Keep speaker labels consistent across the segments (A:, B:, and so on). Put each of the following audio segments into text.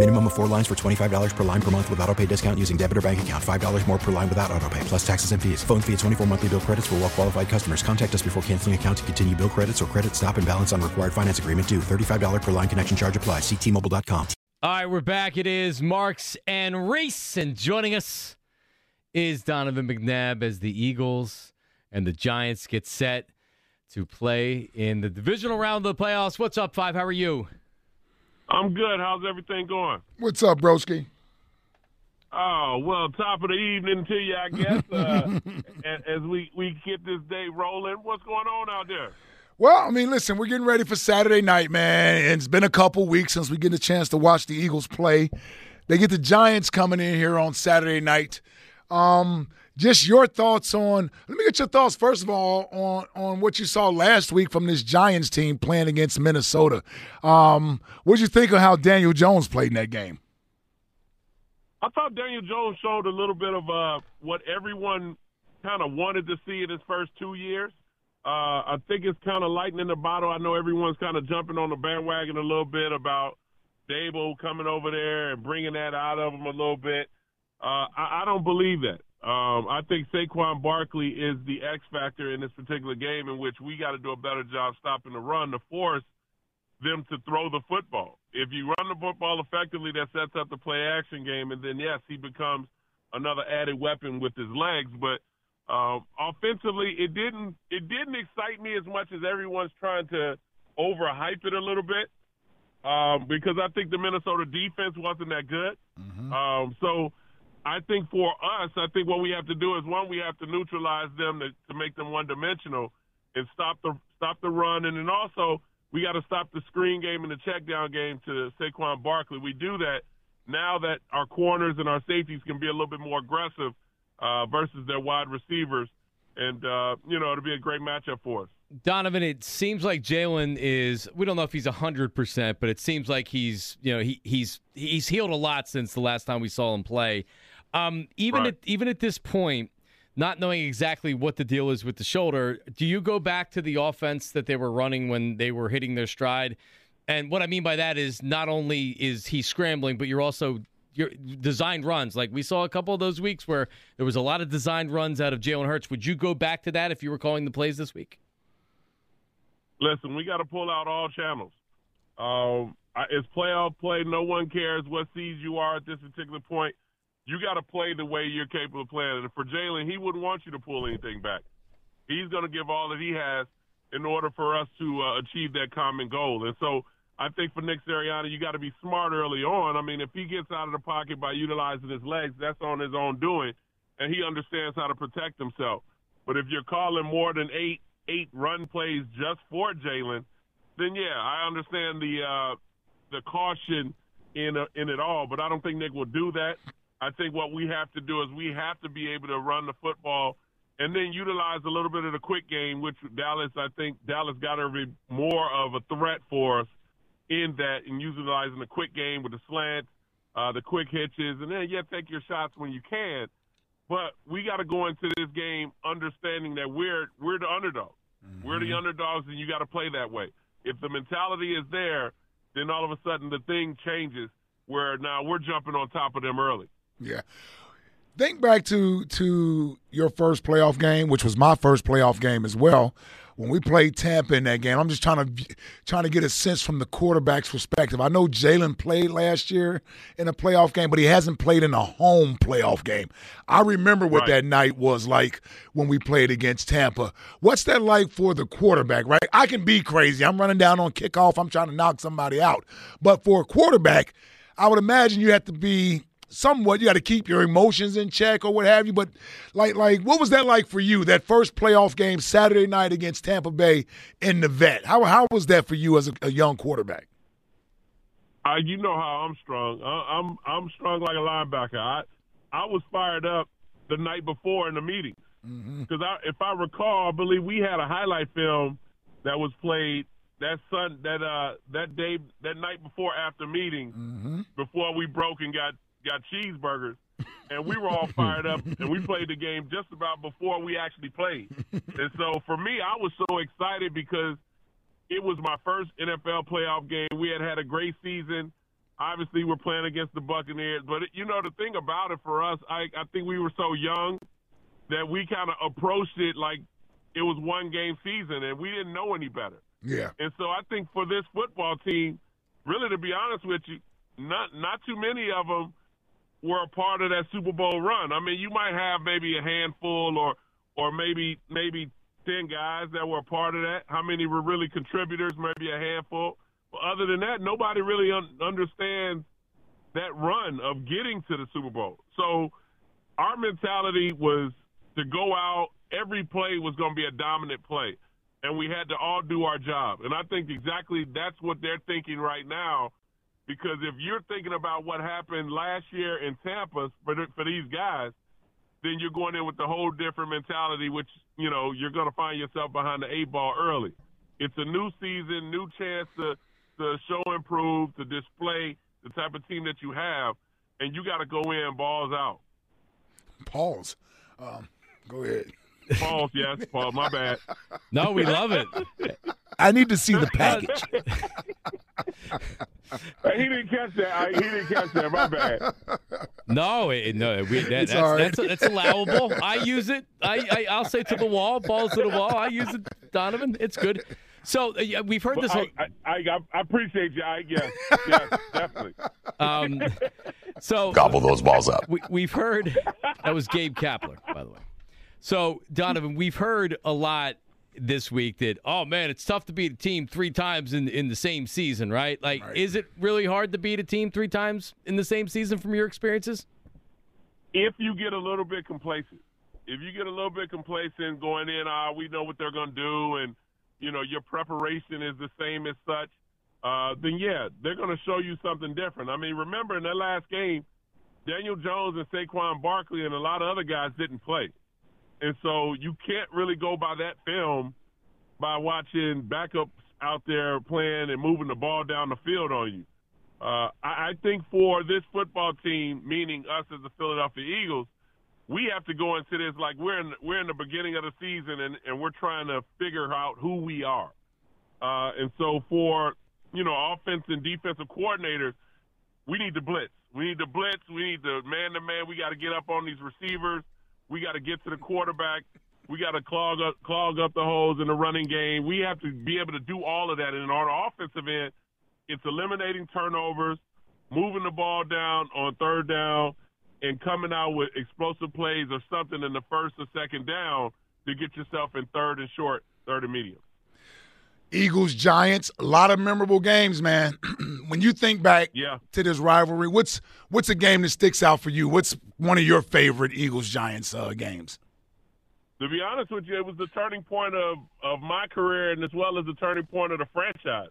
A: Minimum of four lines for $25 per line per month with auto pay discount using debit or bank account. $5 more per line without auto pay, plus taxes and fees. Phone fee at 24 monthly bill credits for well qualified customers. Contact us before canceling account to continue bill credits or credit stop and balance on required finance agreement due. $35 per line connection charge applies. Ctmobile.com.
B: All right, we're back. It is Marks and Reese, and joining us is Donovan McNabb as the Eagles and the Giants get set to play in the divisional round of the playoffs. What's up, Five? How are you?
C: I'm good. How's everything going?
D: What's up, broski?
C: Oh well, top of the evening to you, I guess. Uh, as we we get this day rolling, what's going on out there?
D: Well, I mean, listen, we're getting ready for Saturday night, man. And it's been a couple weeks since we get a chance to watch the Eagles play. They get the Giants coming in here on Saturday night. Um, just your thoughts on let me get your thoughts first of all on on what you saw last week from this Giants team playing against Minnesota. Um, what did you think of how Daniel Jones played in that game?
C: I thought Daniel Jones showed a little bit of uh, what everyone kind of wanted to see in his first two years. Uh, I think it's kind of lightning the bottle. I know everyone's kind of jumping on the bandwagon a little bit about Daboll coming over there and bringing that out of him a little bit. Uh, I, I don't believe that. Um, I think Saquon Barkley is the X factor in this particular game, in which we got to do a better job stopping the run to force them to throw the football. If you run the football effectively, that sets up the play action game, and then yes, he becomes another added weapon with his legs. But um, offensively, it didn't it didn't excite me as much as everyone's trying to overhype it a little bit um, because I think the Minnesota defense wasn't that good. Mm-hmm. Um, so I think for us, I think what we have to do is one, we have to neutralize them to, to make them one dimensional and stop the stop the run, and then also we got to stop the screen game and the check down game to Saquon Barkley. We do that now that our corners and our safeties can be a little bit more aggressive uh, versus their wide receivers. And, uh, you know, it'll be a great matchup for us.
B: Donovan, it seems like Jalen is. We don't know if he's hundred percent, but it seems like he's. You know, he he's he's healed a lot since the last time we saw him play. Um, even right. at even at this point, not knowing exactly what the deal is with the shoulder, do you go back to the offense that they were running when they were hitting their stride? And what I mean by that is not only is he scrambling, but you're also your designed runs. Like we saw a couple of those weeks where there was a lot of designed runs out of Jalen Hurts. Would you go back to that if you were calling the plays this week?
C: Listen, we got to pull out all channels. Um, it's playoff play. No one cares what seeds you are at this particular point. You got to play the way you're capable of playing. And for Jalen, he wouldn't want you to pull anything back. He's going to give all that he has in order for us to uh, achieve that common goal. And so I think for Nick Sirianni, you got to be smart early on. I mean, if he gets out of the pocket by utilizing his legs, that's on his own doing, and he understands how to protect himself. But if you're calling more than eight eight run plays just for Jalen, then yeah, I understand the uh, the caution in uh, in it all. But I don't think Nick will do that. I think what we have to do is we have to be able to run the football and then utilize a little bit of the quick game, which Dallas, I think Dallas got to be more of a threat for us in that and utilizing the quick game with the slant, uh, the quick hitches, and then yeah, take your shots when you can. But we got to go into this game understanding that we're we're the underdog. Mm-hmm. We're the underdogs, and you got to play that way. If the mentality is there, then all of a sudden the thing changes where now we're jumping on top of them early.
D: Yeah. Think back to to your first playoff game, which was my first playoff game as well when we played Tampa in that game, I'm just trying to trying to get a sense from the quarterback's perspective. I know Jalen played last year in a playoff game, but he hasn't played in a home playoff game. I remember what right. that night was like when we played against Tampa. What's that like for the quarterback, right? I can be crazy. I'm running down on kickoff, I'm trying to knock somebody out. But for a quarterback, I would imagine you have to be somewhat. You got to keep your emotions in check or what have you. But like, like, what was that like for you? That first playoff game Saturday night against Tampa Bay in the vet. How how was that for you as a, a young quarterback?
C: Uh, you know how I'm strong. I, I'm I'm strong like a linebacker. I I was fired up the night before in the meeting because I, if I recall, I believe we had a highlight film that was played that sun that uh that day that night before after meetings before we broke and got got cheeseburgers and we were all fired up and we played the game just about before we actually played. And so for me I was so excited because it was my first NFL playoff game. We had had a great season. Obviously we're playing against the Buccaneers but you know the thing about it for us I I think we were so young that we kind of approached it like it was one game season and we didn't know any better.
D: Yeah.
C: and so I think for this football team, really to be honest with you, not not too many of them were a part of that Super Bowl run. I mean, you might have maybe a handful or or maybe maybe 10 guys that were a part of that. How many were really contributors? Maybe a handful. But other than that, nobody really un- understands that run of getting to the Super Bowl. So our mentality was to go out. Every play was going to be a dominant play, and we had to all do our job. And I think exactly that's what they're thinking right now, because if you're thinking about what happened last year in Tampa for th- for these guys, then you're going in with a whole different mentality, which you know you're going to find yourself behind the eight ball early. It's a new season, new chance to to show and prove, to display the type of team that you have, and you got to go in balls out.
D: Pause. Um, go ahead.
C: Pause, yes, pause. My bad.
B: No, we love it.
D: I need to see the package.
C: He didn't catch that. I, he didn't catch that. My bad.
B: No, it, no, we, that,
D: It's
B: that's,
D: all right.
B: that's, that's allowable. I use it. I, I I'll say to the wall, balls to the wall. I use it, Donovan. It's good. So uh, we've heard this.
C: I, I, I, I appreciate you. I, yes, yes, definitely.
B: Um, so
E: Gobble those balls up.
B: we, we've heard that was Gabe Kapler, by the way. So Donovan, we've heard a lot this week that oh man, it's tough to beat a team three times in in the same season, right? Like, is it really hard to beat a team three times in the same season from your experiences?
C: if you get a little bit complacent, if you get a little bit complacent going in, ah, we know what they're going to do, and you know your preparation is the same as such, uh, then yeah, they're going to show you something different. I mean, remember in that last game, Daniel Jones and Saquon Barkley and a lot of other guys didn't play, and so you can't really go by that film by watching backups out there playing and moving the ball down the field on you. Uh, I, I think for this football team, meaning us as the Philadelphia Eagles, we have to go into this like we're in we're in the beginning of the season and, and we're trying to figure out who we are. Uh, and so for you know offense and defensive coordinators, we need to blitz. We need to blitz. We need to man to man. We got to get up on these receivers. We got to get to the quarterback. We got to clog up clog up the holes in the running game. We have to be able to do all of that. And the offensive end, it's eliminating turnovers, moving the ball down on third down, and coming out with explosive plays or something in the first or second down to get yourself in third and short, third and medium.
D: Eagles, Giants, a lot of memorable games, man. when you think back
C: Yeah.
D: to this rivalry, what's what's a game that sticks out for you? What's one of your favorite Eagles Giants uh, games?
C: To be honest with you, it was the turning point of, of my career and as well as the turning point of the franchise.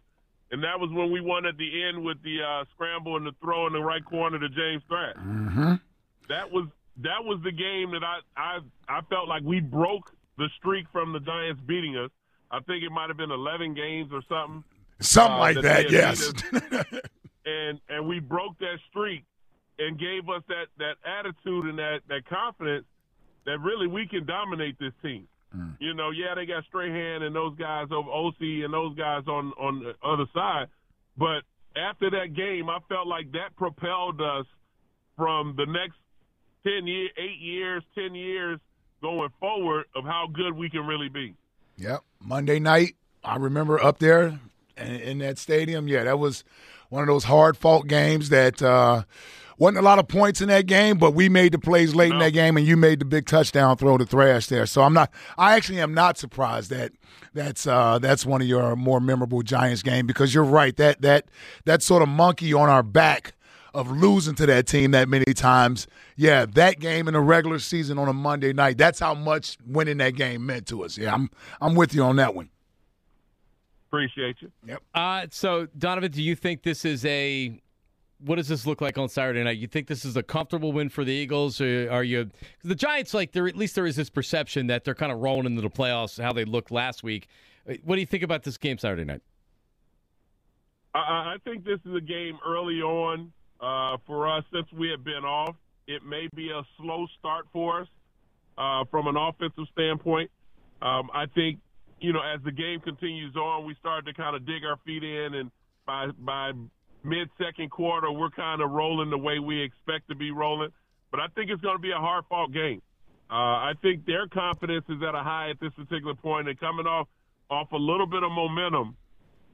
C: And that was when we won at the end with the uh, scramble and the throw in the right corner to James Thrash.
D: Mm-hmm.
C: That was that was the game that I, I I felt like we broke the streak from the Giants beating us. I think it might have been 11 games or something.
D: Something
C: uh,
D: like
C: they
D: that, yes.
C: and and we broke that streak and gave us that that attitude and that that confidence that really we can dominate this team. You know, yeah, they got Strahan and those guys over OC and those guys on on the other side, but after that game, I felt like that propelled us from the next ten year, eight years, ten years going forward of how good we can really be.
D: Yep. Monday night, I remember up there in, in that stadium. Yeah, that was one of those hard fought games that uh, wasn't a lot of points in that game, but we made the plays late in that game, and you made the big touchdown throw to Thrash there. So I'm not. I actually am not surprised that that's uh, that's one of your more memorable Giants game because you're right. That that that sort of monkey on our back of losing to that team that many times. Yeah, that game in the regular season on a Monday night. That's how much winning that game meant to us. Yeah, I'm I'm with you on that one.
C: Appreciate you.
D: Yep.
B: Uh, so Donovan, do you think this is a what does this look like on Saturday night? You think this is a comfortable win for the Eagles, or are you? the Giants, like there, at least there is this perception that they're kind of rolling into the playoffs, how they looked last week. What do you think about this game Saturday night?
C: I, I think this is a game early on uh, for us since we have been off. It may be a slow start for us uh, from an offensive standpoint. Um, I think you know as the game continues on, we start to kind of dig our feet in, and by by mid second quarter, we're kind of rolling the way we expect to be rolling. But I think it's going to be a hard fought game. Uh, I think their confidence is at a high at this particular point, and coming off off a little bit of momentum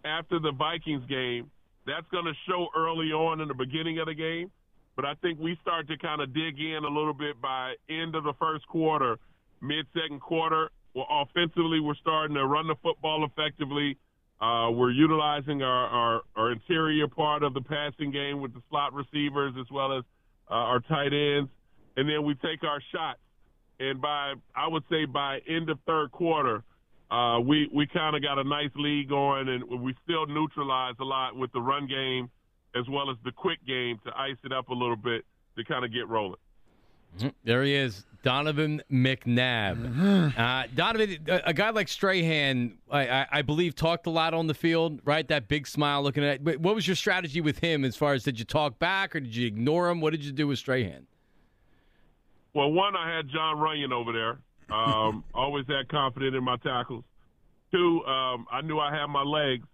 C: after the Vikings game, that's going to show early on in the beginning of the game. But I think we start to kind of dig in a little bit by end of the first quarter, mid second quarter. Well, offensively, we're starting to run the football effectively. Uh, we're utilizing our, our, our, interior part of the passing game with the slot receivers as well as uh, our tight ends. And then we take our shots. And by, I would say by end of third quarter, uh, we, we kind of got a nice lead going and we still neutralize a lot with the run game as well as the quick game to ice it up a little bit to kind of get rolling.
B: Mm-hmm. There he is, Donovan McNabb. Mm-hmm. Uh, Donovan, a, guy like Strahan, I, I, I, believe, talked a lot on the field, right? That big smile looking at. What was your strategy with him as far as did you talk back or did you ignore him? What did you do with Strahan?
C: Well, one, I had Jon Runyan over there. Um, always that confident in my tackles. Two, um, I knew I had my legs.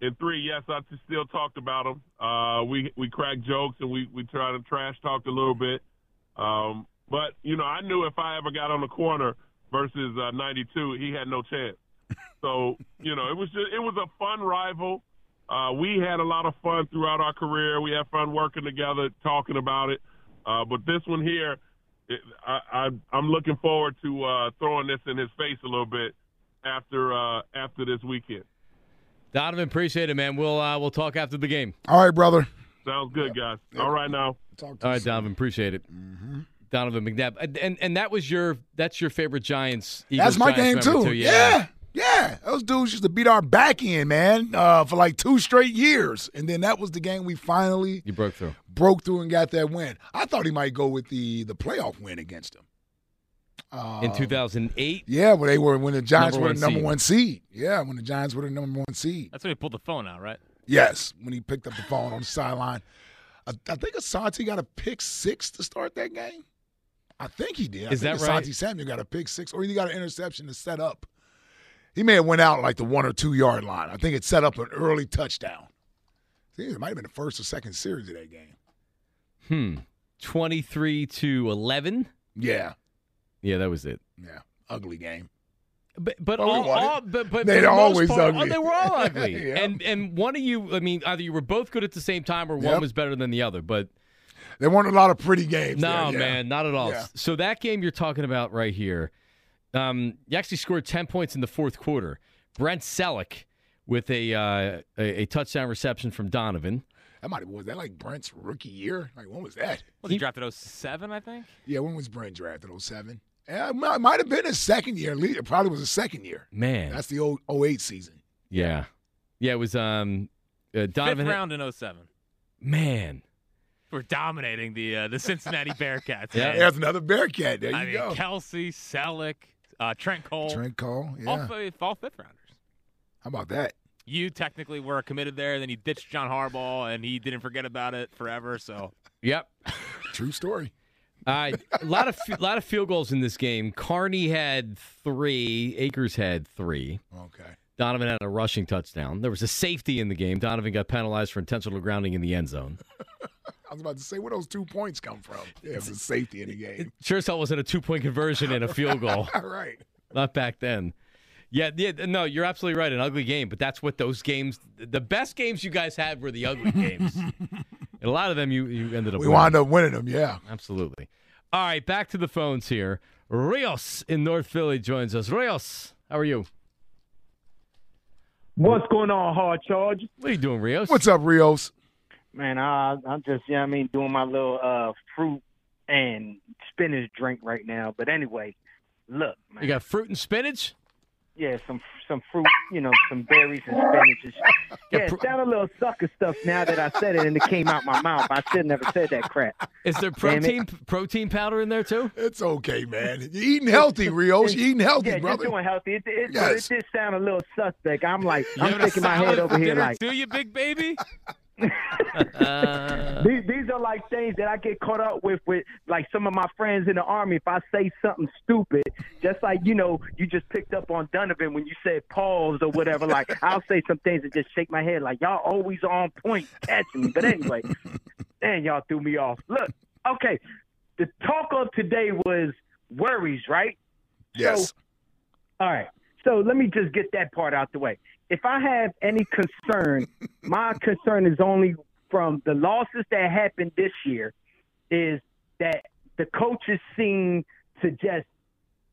C: And three, yes, I still talked about them. Uh, we we cracked jokes and we we tried to trash talk a little bit. Um, but you know, I knew if I ever got on the corner versus uh, 92, he had no chance. So you know, it was just it was a fun rival. Uh, we had a lot of fun throughout our career. We had fun working together, talking about it. Uh, but this one here, it, I, I, am looking forward to uh, throwing this in his face a little bit after uh, after this weekend.
B: Donovan, appreciate it, man. We'll uh, we'll talk after the game.
D: All right, brother.
C: Sounds good, guys. All right now.
B: All right, Donovan, appreciate it. Mm-hmm. Donovan McNabb, and and that was your that's your favorite Giants.
D: Eagles,
B: that's my
D: Giants game too. too. Yeah. yeah. Yeah, Those dudes used to beat our back end, man, uh, for like two straight years, and then that was the game we finally
B: you broke through,
D: broke through, and got that win. I thought he might go with the the playoff win against them.
B: Uh, in 2008?
D: Yeah, when they were when the Giants were the number seed. one seed. Yeah, when the Giants were the number one seed.
E: That's when he pulled the phone out, right?
D: Yes, when he picked up the phone on the sideline. I, I think Asante got a pick six to start that game. I think he did.
B: Is
D: that
B: Asante right?
D: Asante Samuel got a pick six, or he got an interception to set up. He may have went out like the one or two yard line. I think it set up an early touchdown. Think it might have been the first or second series of that game.
B: Hmm. Twenty three to eleven.
D: Yeah.
B: Yeah, that was it.
D: Yeah, ugly game.
B: But but well, all, all, but but
D: they're always
B: part,
D: ugly.
B: Oh, they were all ugly. yeah. And and one of you, I mean, either you were both good at the same time, or one yep. was better than the other. But
D: there weren't a lot of pretty games.
B: No, yeah. man, not at all. Yeah. So that game you're talking about right here, um, you actually scored ten points in the fourth quarter. Brent Celek with a, uh, a, a touchdown reception from Donovan.
D: That might have was that like Brent's rookie year. Like when was that?
E: Was he, he drafted 07, I think.
D: Yeah, when was Brent drafted? 07? Yeah, it might have been his second year. It probably was his second year.
B: Man,
D: that's the old 08 season.
B: Yeah, yeah. It was um, uh, Donovan
E: fifth round in 07.
B: Man,
E: we're dominating the uh, the Cincinnati Bearcats.
D: yeah, there's another Bearcat. There
E: I
D: you
E: mean,
D: go.
E: Kelce, Celek, uh, Trent Cole.
D: Trent Cole. Yeah,
E: all, all fifth rounders.
D: How about that?
E: You technically were committed there. Then you ditched John Harbaugh, and he didn't forget about it forever. So,
B: yep,
D: true story.
B: Uh, a lot of a lot of field goals in this game. Carney had three. Akers had three.
D: Okay.
B: Donovan had a rushing touchdown. There was a safety in the game. Donovan got penalized for intentional grounding in the end zone.
D: I was about to say where those two points come from. Yeah, it was a safety in the game. It
B: sure as hell wasn't a two point conversion and a field goal.
D: right.
B: Not back then. Yeah, yeah, no, you're absolutely right. An ugly game, but that's what those games. The best games you guys had were the ugly games. And a lot of them you, you ended up
D: We
B: winning.
D: wound up winning them, yeah.
B: Absolutely. All right, back to the phones here. Rios in North Philly joins us. Rios, how are you?
F: What's going on, Hard Charge?
B: What are you doing, Rios?
D: What's up, Rios?
F: Man, I, I'm just, you know I mean, doing my little uh, fruit and spinach drink right now. But anyway, look, man.
B: You got fruit and spinach.
F: Yeah, some some fruit, you know, some berries and spinach. Yeah, it sounded a little sucker stuff now that I said it and it came out my mouth. I should never said that crap.
B: Is there protein protein powder in there too?
D: It's okay, man. You're eating healthy, Rios. You're eating healthy,
F: yeah,
D: brother.
F: just doing healthy. It, it,
D: Yes.
F: it did sound a little suspect. I'm like,
E: You
F: I'm
E: having
F: shaking my head over here like,
E: too, you big baby.
F: these, these are like things that I get caught up with with like some of my friends in the army. If I say something stupid, just like you know, you just picked up on Donovan when you said pause or whatever. Like I'll say some things and just shake my head like y'all always on point catching me. But anyway, man, y'all threw me off. Look, okay, the talk of today was worries, right?
D: Yes.
F: So, all right. So let me just get that part out the way. If I have any concern, my concern is only from the losses that happened this year, is that the coaches seem to just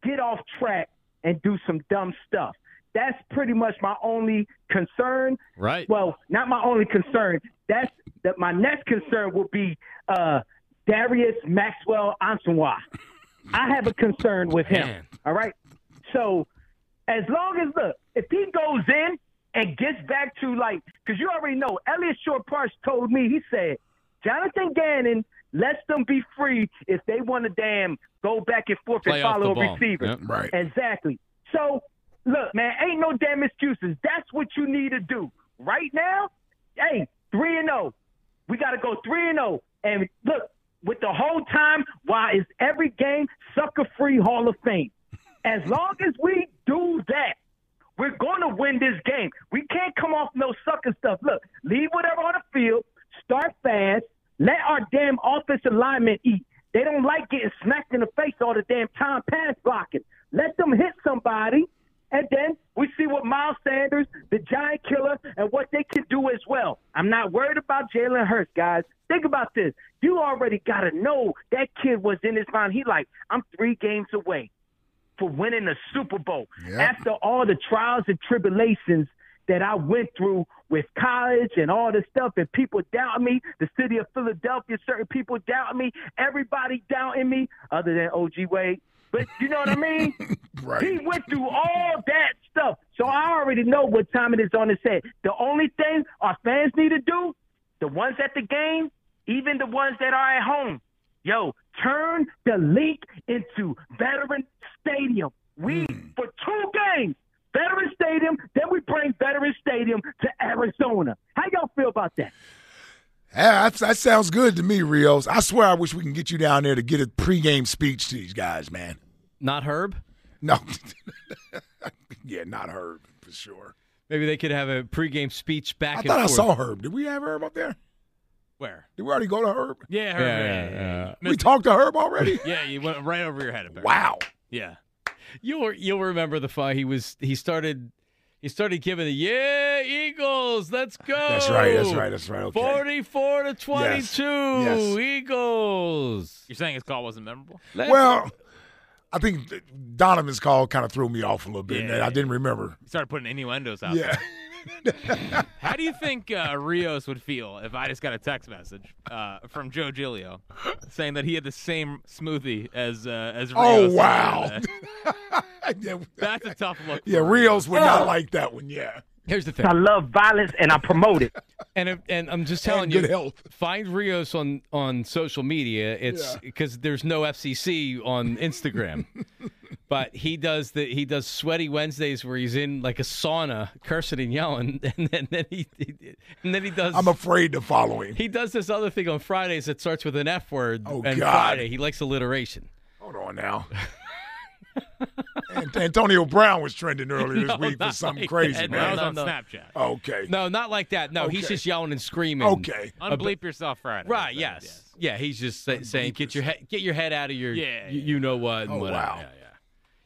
F: get off track and do some dumb stuff. That's pretty much my only concern.
B: Right.
F: Well, not my only concern. That's that. My next concern will be uh, Darius Maxwell Ansois. I have a concern with him.
B: Man.
F: All right. So as long as look, if he goes in and gets back to like, because you already know, Eliot Shorr-Parks told me he said Jonathan Gannon lets them be free if they want to damn go back and forth
B: Play
F: and follow a receiver.
B: Yep.
D: Right.
F: Exactly. So look, man, ain't no damn excuses. That's what you need to do right now. Hey, three and zero. We got to go three and zero. And look, with the whole time, why is every game sucker free Hall of Fame? As long as we do that, we're going to win this game. We can't come off no sucker stuff. Look, leave whatever on the field, start fast, let our damn offensive linemen eat. They don't like getting smacked in the face all the damn time pass blocking. Let them hit somebody, and then we see what Miles Sanders, the giant killer, and what they can do as well. I'm not worried about Jalen Hurts, guys. Think about this. You already got to know that kid was in his mind. He like, I'm three games away for winning the Super Bowl.
D: Yep.
F: After all the trials and tribulations that I went through with college and all this stuff, and people doubting me, the city of Philadelphia, certain people doubting me, everybody doubting me, other than OG Wade. But you know what I mean?
D: Right.
F: He went through all that stuff. So I already know what time it is on his head. The only thing our fans need to do, the ones at the game, even the ones that are at home, yo, turn the Linc into Veteran Stadium. We, hmm. for two games, Veteran Stadium, then we bring Veteran Stadium to Arizona. How y'all feel about that?
D: Yeah, that, that sounds good to me, Rios. I swear I wish we can get you down there to get a pregame speech to these guys, man.
B: Not Herb.
D: No. yeah, not Herb, for sure.
B: Maybe they could have a pregame speech back in
D: I
B: and
D: thought I saw Herb. Did we have Herb up there?
E: Where?
D: Did we already go to Herb?
E: Yeah, her,
B: Yeah,
E: yeah,
B: yeah,
E: yeah,
B: yeah.
D: We talked to Herb already?
E: Yeah, you went right over your head. Apparently.
D: wow.
E: Yeah.
B: You'll you'll remember the fight. He was he started he started giving the yeah Eagles. Let's go.
D: That's right, that's right, that's right, okay.
B: Forty four to twenty two
D: yes.
B: Eagles.
E: You're saying his call wasn't memorable?
D: Well, I think Donovan's call kind of threw me off a little bit.
E: Yeah.
D: I didn't remember.
E: He started putting innuendos out
D: Yeah.
E: there. How do you think uh, Rios would feel if I just got a text message uh, from Joe Giglio saying that he had the same smoothie as uh, as Rios?
D: Oh, wow.
E: That's a tough look.
D: yeah, Rios would
F: Oh.
D: not like that one. Yeah.
B: Here's the thing.
F: I love violence and I promote it.
B: And if, and I'm just telling you,
D: good health.
B: find Rios on on social media. It's
D: Yeah.
B: because there's no FCC on Instagram, but he does the he does sweaty Wednesdays where he's in like a sauna, cursing and yelling, and then, then he, he and then he does.
D: I'm afraid to follow him.
B: he does this other thing on Fridays that starts with an F word.
D: Oh,
B: and
D: God.
B: Friday he likes alliteration.
D: Hold on now. And Antonio Brown was trending earlier this
B: No,
D: week for something
B: like
D: crazy,
B: that.
E: That was
B: No,
E: on
B: no.
E: Snapchat.
D: Okay.
B: No, not like that. No, he's just yelling and screaming.
D: Okay.
E: Unbleep yourself Friday.
B: Right.
E: He
B: Yes.
E: said,
B: Yeah. He's just say, saying, "Get your head, get your head out of your,
E: Yeah,
B: you, you know what."
D: Oh,
B: whatever.
D: wow.
B: Yeah, yeah.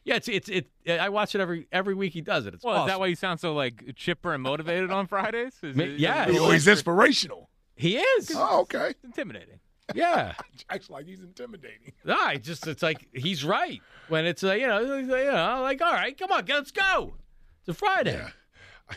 B: Yeah. It's it's it. I watch it every every week. He does it. It's
E: Well,
B: awesome.
E: is that why you sound so like chipper and motivated on Fridays? Is
B: Ma-
E: it-
B: yeah,
E: is
D: Oh, he's inspirational.
B: he is?
D: Oh, okay.
E: intimidating.
B: Yeah.
D: Acts like he's intimidating.
B: No, I just it's like he's right when it's uh, you know you know like all right, come on, let's go. It's a Friday.
D: Yeah.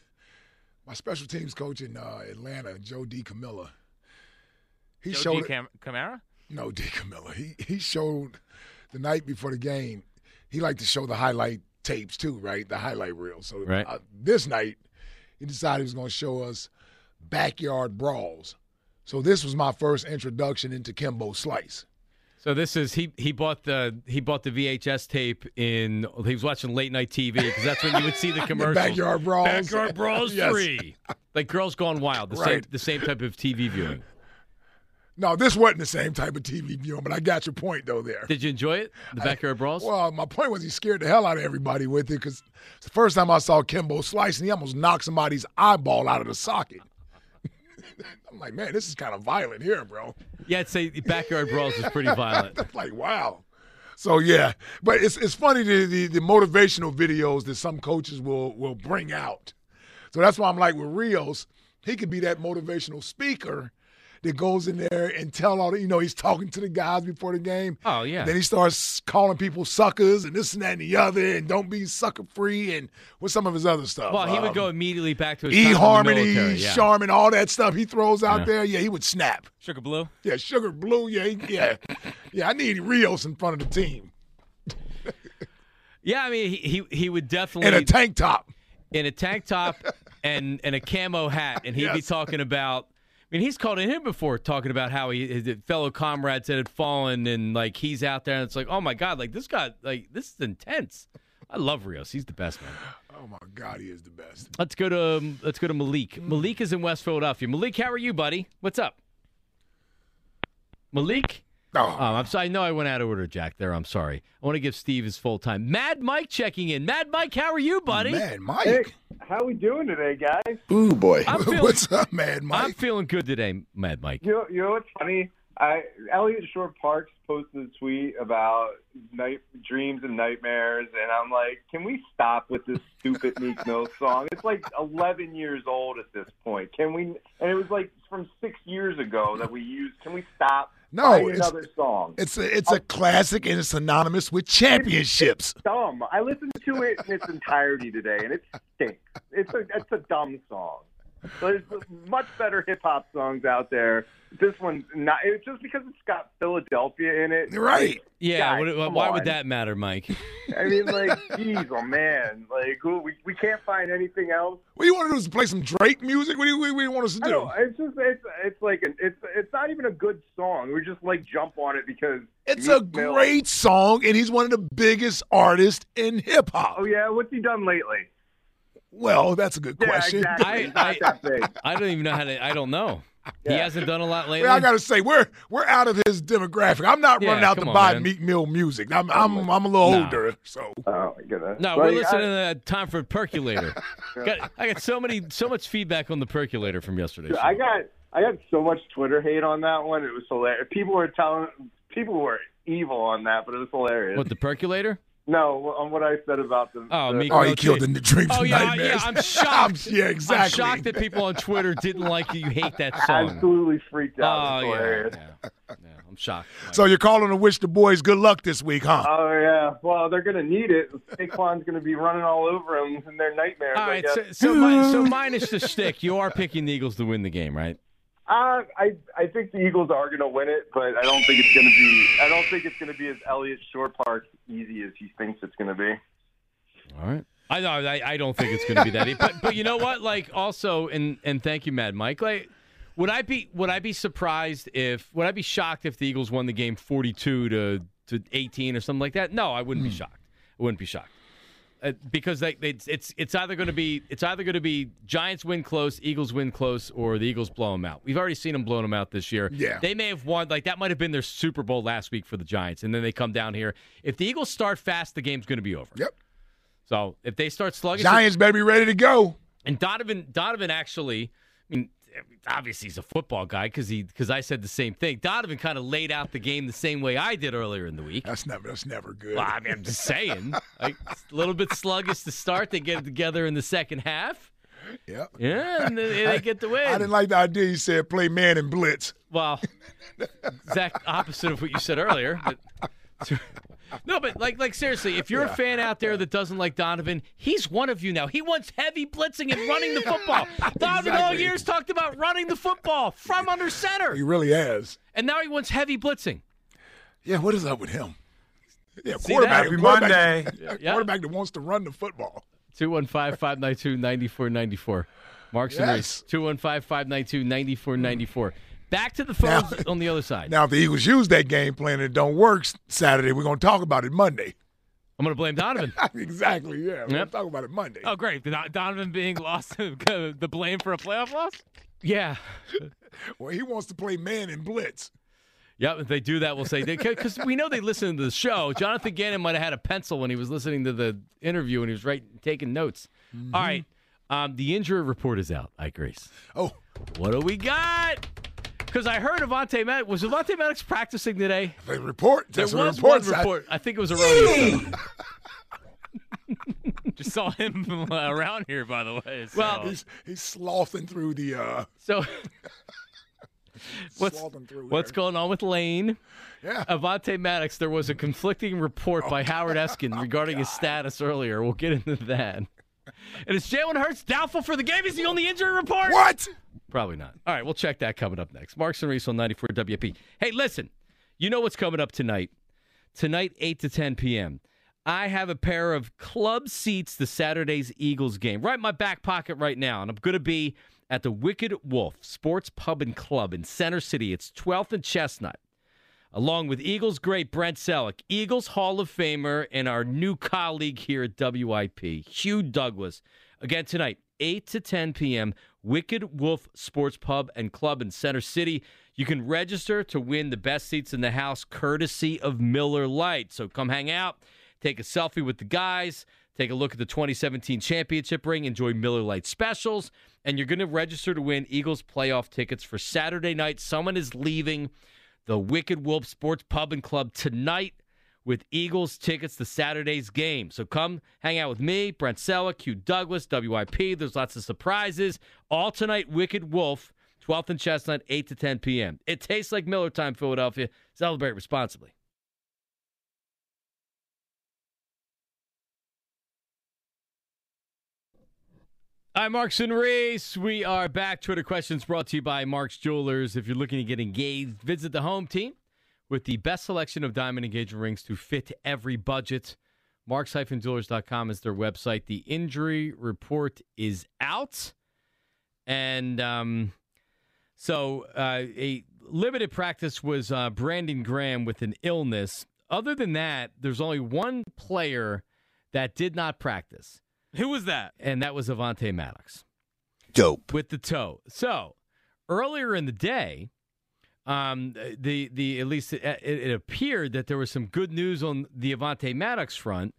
D: my special teams coach in uh, Atlanta, Joe D. Camilla. He
E: Joe
D: showed
E: D. Cam- Camara?
D: No, D. Camilla. He he showed the night before the game. He liked to show the highlight tapes too, right? The highlight reel. So
B: Right.
D: uh, this night, he decided he was going to show us backyard brawls. So this was my first introduction into Kimbo Slice.
B: So this is he he bought the he bought the VHS tape in he was watching late night TV because that's when you would see the commercials.
D: Backyard Brawls.
B: Backyard Brawls
D: Yes.
B: three. Like Girls Gone Wild, the same
D: Right.
B: the same type of TV viewing.
D: No, this wasn't the same type of TV viewing, but I got your point though there.
B: Did you enjoy it? The Backyard Brawls?
D: Well, my point was he scared the hell out of everybody with it because the first time I saw Kimbo slicing, he almost knocked somebody's eyeball out of the socket. I'm like, man, this is kind of violent here, bro.
B: Yeah, I'd say the Backyard Brawls is pretty violent.
D: like, wow. So yeah, but it's it's funny the, the the motivational videos that some coaches will will bring out. So that's why I'm like with Rios, he could be that motivational speaker that goes in there and tell all the, you know, he's talking to the guys before the game.
B: Oh, yeah.
D: Then he starts calling people suckers and this and that and the other and don't be sucker free and with some of his other stuff.
B: Well, he would
D: Um,
B: go immediately back to his
D: E
B: time in the
D: Harmony,
B: yeah.
D: Charmin, all that stuff he throws out
B: Yeah.
D: there. Yeah, he would snap.
E: Sugar Blue?
D: Yeah, Sugar Blue. Yeah, he- yeah, yeah. I need Rios in front of the team
B: Yeah, I mean he he, he would definitely
D: in a tank top.
B: in a tank top and and a camo hat, and he'd be talking about. I mean, he's called in here before talking about how he his fellow comrades that had fallen, and like he's out there, and it's like, oh my god, like this guy, like this is intense. I love Rios. He's the best man.
D: Oh my God, he is the best.
B: Let's go to um, let's go to Malik. Malik is in West Philadelphia. Malik, how are you, buddy? What's up? Malik.
D: Oh,
B: Um, I'm sorry. I know I went out of order, Jack. There, I'm sorry. I want to give Steve his full time. Mad Mike checking in. Mad Mike, how are you, buddy?
D: Mad Mike.
G: Hey, how we doing today, guys?
D: Ooh boy,
B: I'm feeling-
D: what's up, man, Mike?
B: I'm feeling good today, Mad Mike.
G: You know, you know what's funny? I Elliot Short Parks posted a tweet about night dreams and nightmares, and I'm like, can we stop with this stupid Meek Mill song? It's like 11 years old at this point. Can we? And it was like from six years ago that we used. Can we stop?
D: No,
G: Find
D: it's-
G: another song.
D: It's a it's oh. a classic and it's synonymous with championships.
G: dumb. I listened to it in its entirety today, and it stinks. It's a it's a dumb song. There's much better hip hop songs out there. This one's not. It's just because it's got Philadelphia in it.
D: Right.
B: Yeah.
G: Guys,
B: what-
G: come
B: why
G: on.
B: would that matter, Mike?
G: I mean, like, geez, oh man, like who- we we can't find anything else.
D: What do you want to do? Is play some Drake music? What do you, what do you want us to do?
G: it's just it's it's like an, it's it's not even a good song. We just like jump on it because
D: It's a
G: Meek
D: great song, and he's one of the biggest artists in hip hop.
G: Oh yeah, what's he done lately?
D: Well, that's a good
G: Yeah,
D: question.
G: exactly.
B: I, I. I don't even know how to. I don't know. He hasn't done a lot lately.
D: Well, I got to say, we're we're out of his demographic. I'm not
B: Yeah,
D: running out to
B: on,
D: buy
B: man.
D: Meek Mill music. I'm I'm, I'm a little
B: No.
D: older, so
G: Oh my goodness.
B: No,
G: Like,
B: we're listening
G: I-
B: to the time for percolator. got, I got so many, so much feedback on the percolator from yesterday.
G: I got I got so much Twitter hate on that one. It was hilarious. People were telling people were evil on that, but it was hilarious.
B: What the percolator?
G: No, on what I said about them.
B: Oh,
G: the,
D: oh, he killed
B: too.
D: the dreams
B: Oh
D: and
B: yeah, I-
D: nightmares.
B: yeah. I'm shocked.
D: yeah, exactly.
B: I'm shocked that people on Twitter didn't like you. Hate that song.
G: Absolutely freaked out.
B: Oh yeah, yeah, yeah. I'm shocked.
D: So you're calling to wish the boys good luck this week, huh?
G: Oh yeah. Well, they're gonna need it. Saquon's gonna be running all over them in their nightmares.
B: All
G: I
B: right,
G: guess.
B: so so, mi- so minus the stick, you are picking the Eagles to win the game, right?
G: Uh, I I think the Eagles are going to win it, but I don't think it's going to be. I don't think it's going to be as Elliott Shore Park easy as he thinks it's going to be.
B: All right. I. I, I don't think it's going to be that. easy. But but you know what? Like also, and and thank you, Mad Mike. Like, would I be would I be surprised if would I be shocked if the Eagles won the game forty two to to eighteen or something like that? No, I wouldn't be shocked. I wouldn't be shocked. Uh, because they, they, it's it's either going to be it's either going to be Giants win close, Eagles win close, or the Eagles blow them out. We've already seen them blow them out this year.
D: Yeah.
B: they may have won like that might have been their Super Bowl last week for the Giants, and then they come down here. If the Eagles start fast, the game's going to be over.
D: Yep.
B: So if they start sluggish,
D: Giants better be ready to go.
B: and Donovan Donovan actually, I mean, obviously he's a football guy because he because I said the same thing. Donovan kind of laid out the game the same way I did earlier in the week.
D: That's never that's never good.
B: Well, I mean, I'm just saying, like a little bit sluggish to start. They get it together in the second half.
D: Yep.
B: Yeah, and they, they get the win.
D: I didn't like the idea you said play man and blitz.
B: Well, exact opposite of what you said earlier. But no, but like, like seriously, if you're a fan out there that doesn't like Donovan, he's one of you now. He wants heavy blitzing and running the football. Donovan all years talked about running the football from under center,
D: He really has.
B: and now he wants heavy blitzing.
D: Yeah, what is up with him? Yeah,
B: See
D: quarterback.
B: that?
D: quarterback,
B: Yeah.
D: quarterback that wants to run the football.
B: 215 592 9494. Marks and
D: Yes.
B: Reese. 215 592 9494. Back to the phones on the other side.
D: Now, if the Eagles use that game plan and it don't work Saturday, we're going to talk about it Monday.
B: I'm going to blame Donovan.
D: exactly, yeah. We're going
B: Yep.
D: to talk about it Monday.
E: Oh, great. Donovan being lost the blame for a playoff loss?
B: Yeah.
D: Well, he wants to play man and blitz.
B: Yep, if they do that, we'll say because we know they listen to the show. Jonathan Gannon might have had a pencil when he was listening to the interview and he was writing, taking notes.
D: Mm-hmm.
B: All right, um, the injury report is out. I Grace.
D: Oh,
B: what do we got? Because I heard Avonte Maddox was Avonte Maddox practicing today.
D: The report.
B: There
D: That's
B: was one
D: said.
B: report. I think it was erroneous. though.
E: Just saw him around here, by the way. so-
B: Well,
D: He's, he's sloughing through the. Uh,
B: So what's
D: through
B: what's going on with Lane?
D: Yeah.
B: Avonte Maddox. There was a conflicting report by Howard Eskin regarding his status earlier. We'll get into that. And is Jalen Hurts doubtful for the game? Is he on the injury report?
D: What?
B: Probably not. All right, we'll check that coming up next. Marks and Reese on 94 WP. Hey, listen, you know what's coming up tonight? Tonight, 8 to 10 p.m. I have a pair of club seats to Saturday's Eagles game right in my back pocket right now, and I'm going to be at the Wicked Wolf Sports Pub and Club in Center City. It's 12th and Chestnut, along with Eagles great Brent Celek, Eagles Hall of Famer, and our new colleague here at WIP, Hugh Douglas. Again tonight, 8 to 10 p.m., Wicked Wolf Sports Pub and Club in Center City. You can register to win the best seats in the house courtesy of Miller Lite. So come hang out, take a selfie with the guys, take a look at the 2017 championship ring, enjoy Miller Lite specials, and you're going to register to win Eagles playoff tickets for Saturday night. Someone is leaving the Wicked Wolf Sports Pub and Club tonight with Eagles tickets to Saturday's game. So come hang out with me, Brent Celek, Hugh Douglas, WIP. There's lots of surprises. All tonight, Wicked Wolf, 12th and Chestnut, 8 to 10 p.m. It tastes like Miller time, Philadelphia. Celebrate responsibly. I'm Marks and Reese. We are back. Twitter questions brought to you by Mark's Jewelers. If you're looking to get engaged, visit the home team with the best selection of diamond engagement rings to fit every budget. Marks-Jewelers.com is their website. The injury report is out. And um, so uh, a limited practice was uh, Brandon Graham with an illness. Other than that, there's only one player that did not practice.
E: Who was that?
B: And that was Avonte Maddox.
H: Dope.
B: With the toe. So earlier in the day, um, the the at least it, it appeared that there was some good news on the Avonte Maddox front,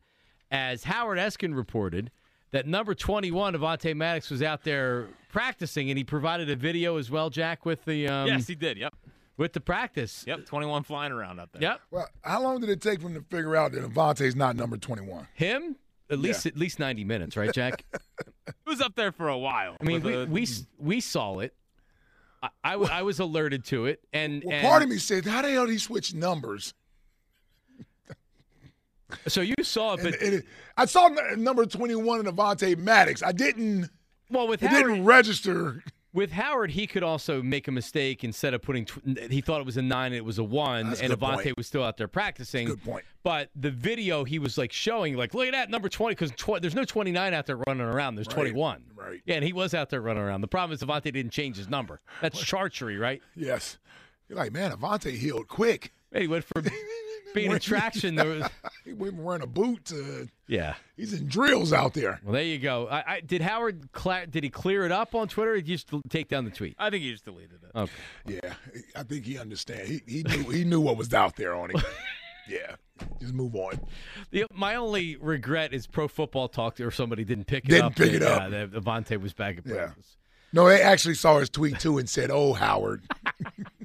B: as Howard Eskin reported that number 21 Avonte Maddox was out there practicing, and he provided a video as well, Jack, with the um,
E: yes, he did. Yep.
B: with the practice.
E: Yep. 21 flying around out there.
B: Yep.
D: Well, how long did it take for him to figure out that Avonte's not number 21?
B: Him at least at least 90 minutes, right, Jack?
E: It was up there for a while.
B: I mean, we, we we saw it. I I was alerted to it, and,
D: Well,
B: and
D: part of me said, how the hell did he switch numbers?
B: So you saw it, but
D: and it- I saw number 21 in Avonte Maddox. I didn't.
B: Well, with
D: it
B: Howard,
D: didn't register.
B: With Howard, he could also make a mistake instead of putting. Tw- he thought it was a nine, and it was a one,
D: That's
B: and Avonte
D: point.
B: was still out there practicing.
D: Good point.
B: But the video he was like showing, like, look at that number twenty, because tw- there's no twenty nine out there running around. There's
D: Right,
B: twenty one.
D: right.
B: Yeah, and he was out there running around. The problem is Avonte didn't change his number. That's charchery, right?
D: Yes. You're like, man, Avonte healed quick.
B: He went from being in traction. There was,
D: he went wearing a boot to
B: yeah.
D: he's in drills out there.
B: Well, there you go. I, I, did Howard cla- did he clear it up on Twitter? Or did he just take down the tweet?
E: I think he just deleted it.
B: Okay.
D: Yeah, I think he understands. He, he knew he knew what was out there on him. yeah, just move on.
B: The, my only regret is Pro Football Talk or somebody didn't pick it
D: Didn't
B: up.
D: pick it
B: Yeah,
D: up.
B: that Avonte was back at
D: Yeah.
B: practice.
D: No, they actually saw his tweet too and said, "Oh, Howard,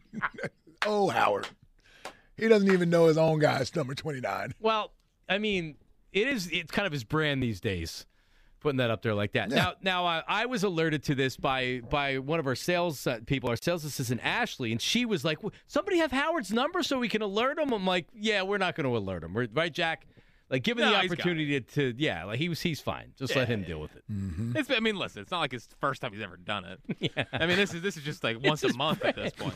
D: oh Howard." He doesn't even know his own guy's number twenty nine.
B: Well, I mean, it is. It's kind of his brand these days, putting that up there like that. Now, now I, I was alerted to this by by one of our sales uh, people, our sales assistant Ashley, and she was like, "Somebody have Howard's number so we can alert him." I'm like, "Yeah, we're not going to alert him, We're, right, Jack?" Like, given
E: No,
B: the opportunity to, yeah, like he was, he's fine. Just let him deal with it.
E: It's, I mean, listen, it's not like it's the first time he's ever done it. yeah. I mean, this is this is just like once a
B: his
E: month at this point.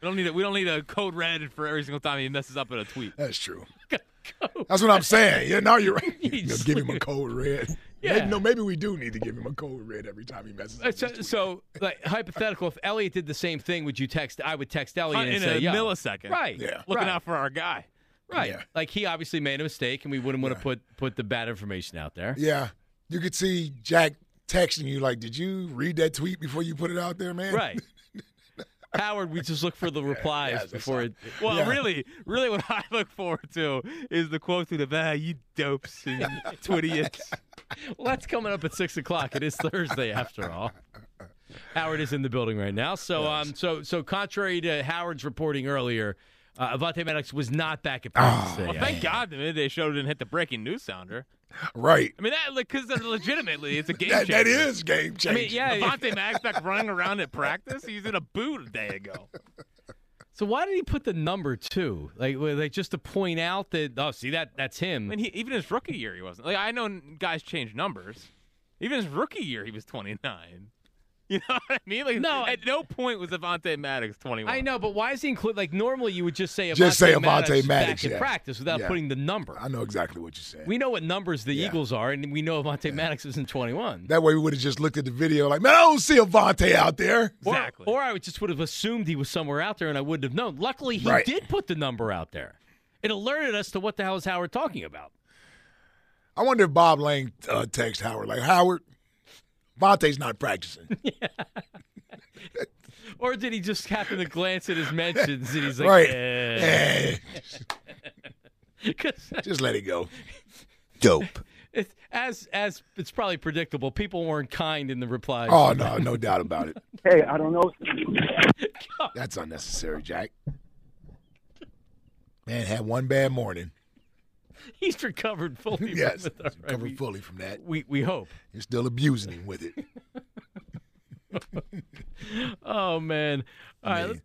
E: We don't need a, we don't need a code red for every single time he messes up in a tweet.
D: That's true. That's what I'm saying. Yeah, now you're right. You know, give him a code red.
B: Yeah.
D: Maybe, no, maybe we do need to give him a code red every time he messes
B: Uh,
D: up.
B: So, so, like hypothetical, if Elliot did the same thing, would you text? I would text Elliot and
E: in
B: say,
E: a
B: Yo.
E: millisecond.
B: Right.
D: Yeah.
E: Looking
B: right.
E: out for our guy.
B: Right.
D: Yeah.
B: Like he obviously made a mistake, and we wouldn't want to put put the bad information out there.
D: Yeah, you could see Jack texting you like, "Did you read that tweet before you put it out there, man?"
B: Right. Howard, we just look for the replies
D: yeah,
B: before it.
E: Well,
D: Yeah.
E: really, really, what I look forward to is the quote to the ah, you dopes and twidiots.
B: Well, that's coming up at six o'clock. It is Thursday, after all. Howard is in the building right now. So, um, so, so contrary to Howard's reporting earlier, uh, Avonte Maddox was not back at practice today.
E: Well, thank God the midday show didn't hit the breaking news sounder.
D: Right.
E: I mean, that because uh, legitimately, it's a game
D: That,
E: changer.
D: that is game
E: I
D: changer.
E: mean, yeah, Avonte Maddox back running around at practice. He's in a boot a day ago.
B: So why did he put the number two? Like, were they just to point out that? Oh, see that that's
E: I
B: him.
E: mean, he, even his rookie year, he wasn't. Like I know guys change numbers. Even his rookie year, he was 29. You know what I mean? Like,
B: No,
E: at no point was Avonte Maddox 21.
B: I know, but why is he include? Like normally, you would just say Avonte
D: Just say Avonte
B: Maddox,
D: Maddox,
B: back in practice without
D: Yeah.
B: putting the number.
D: I know exactly what you said.
B: We know what numbers the
D: Yeah.
B: Eagles are, and we know Avonte Maddox isn't 21.
D: that way we would have just looked at the video like, man, I don't see Avonte out there.
E: Exactly.
B: Or, I would just would have assumed he was somewhere out there, and I wouldn't have known. Luckily, he
D: Right.
B: did put the number out there. It alerted us to what the hell is Howard talking about.
D: I wonder if Bob Lang uh, text Howard like, Howard, Vontae's not practicing.
B: Or did he just happen to glance at his mentions and he's like,
D: right.
B: eh. 'Cause
D: just let it go.
H: Dope.
B: it's, as as it's probably predictable, people weren't kind in the replies.
D: Oh no, no doubt about it.
F: Hey, I don't know.
D: That's unnecessary, Jack. Man had one bad morning.
B: He's recovered fully.
D: Yes,
B: from it,
D: recovered fully from that.
B: we we hope.
D: You're still abusing him with it.
B: Oh man! All right,
D: Man.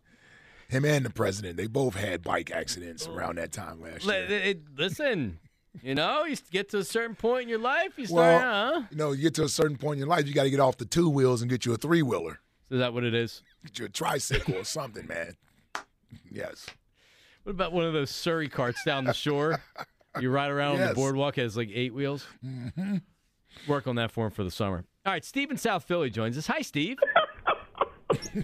D: Him and the president, they both had bike accidents oh. around that time last year.
B: it- listen. You know, you get to a certain point in your life, you start,
D: Well,
B: huh?
D: you know, you get to a certain point in your life, you got to get off the two wheels and get you a three wheeler.
B: Is that what it is?
D: Get you a tricycle or something, man. Yes.
B: What about one of those Surrey carts down the shore? You ride around on the boardwalk, it has like eight wheels.
D: Mm-hmm.
B: Work on that for him for the summer. All right, Steve in South Philly joins us. Hi, Steve.